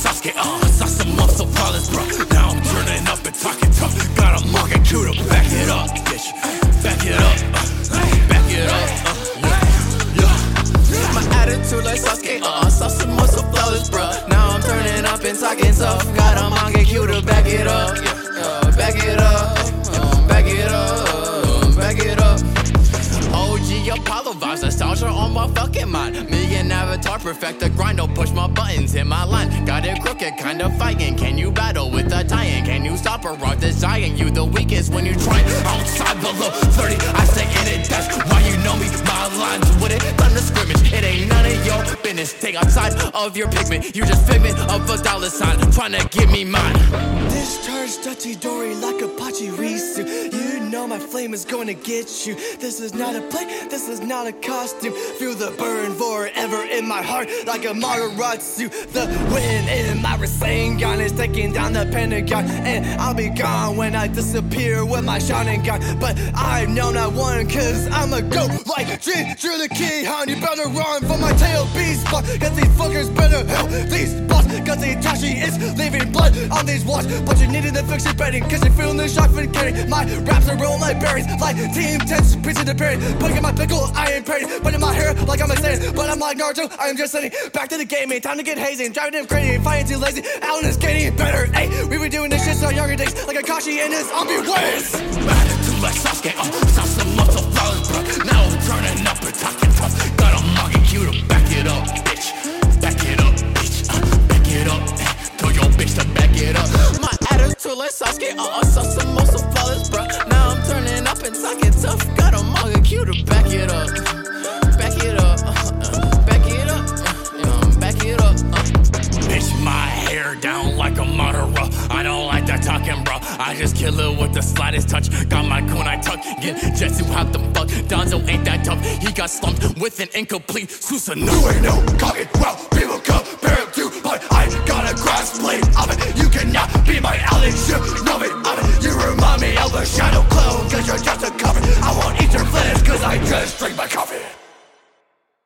Sasuke, uh, saw some muscle flawless, bro. Now I'm turning up and talking tough. Got a Mangekyo to back it up, bitch. Back it up, uh, back it up, uh, yeah, yeah. My attitude like Sasuke, uh, saw some muscle flawless, bro. Now I'm turning up and talking tough. Got a Mangekyo to back it up, yeah, uh, back it up, uh, back it up, back it up. OG Apollo vibes, nostalgia on my fucking mind. Me Avatar perfect the grind, don't push my buttons in my line. Got it crooked, kinda fighting. Can you battle with the tie Can you stop a rock this giant? You the weakest when you try. Outside below 30, I stay in it. That's why you know me. My lines with it, time to scrimmage. It ain't none of your business. Take outside of your pigment. You just figment of a dollar sign, trying to give me mine. Discharge Dutchy Dory like a Apache Risu. You know my flame is gonna get you. This is not a play, this is not a costume. Feel the burn forever in my heart like Amaterasu. The wind in my Rasengan is taking down the Pentagon. And I'll be gone when I disappear with my shining gun. But I know not one, cause I'm a go like Jinchuriki, hound. You better run from my tail beast. But cause these fuckers better help these bots. Cause the Itachi is leaving blood on these walls. But you needed the fix your betting, cause you're feeling the shock for getting my raps are rolling like berries. Like Team 10's pizza to parry. Putting in my pickle, I ain't praying. But in my hair, like I'm a Saiyan. But I'm like Naruto, I am just sitting back to the game. Ain't time to get hazy. and driving him crazy. Fighting too lazy. Alan is getting better. Hey, we were doing this shit our younger days. Like Akashi and his zombie ways. Attitude like Sasuke, uh, attitude like Sasuke, uh, saw some muscle flawless, bro. Now I'm turning up and talking tough. Got a Mangekyo to back it up. Back it up, uh, uh, back it up, uh, back it up. Uh. Bitch, my hair down like a Madara. I don't like that talking, bro. I just kill it with the slightest touch. Got my kunai tuck. Get Zetsu out the fuck. Danzo ain't that tough. He got slumped with an incomplete Susanoo. You ain't no cock well, people compare him to, but I Crossblade of it You cannot be my ally, you know it, of it You remind me of a shadow clone Cause you're.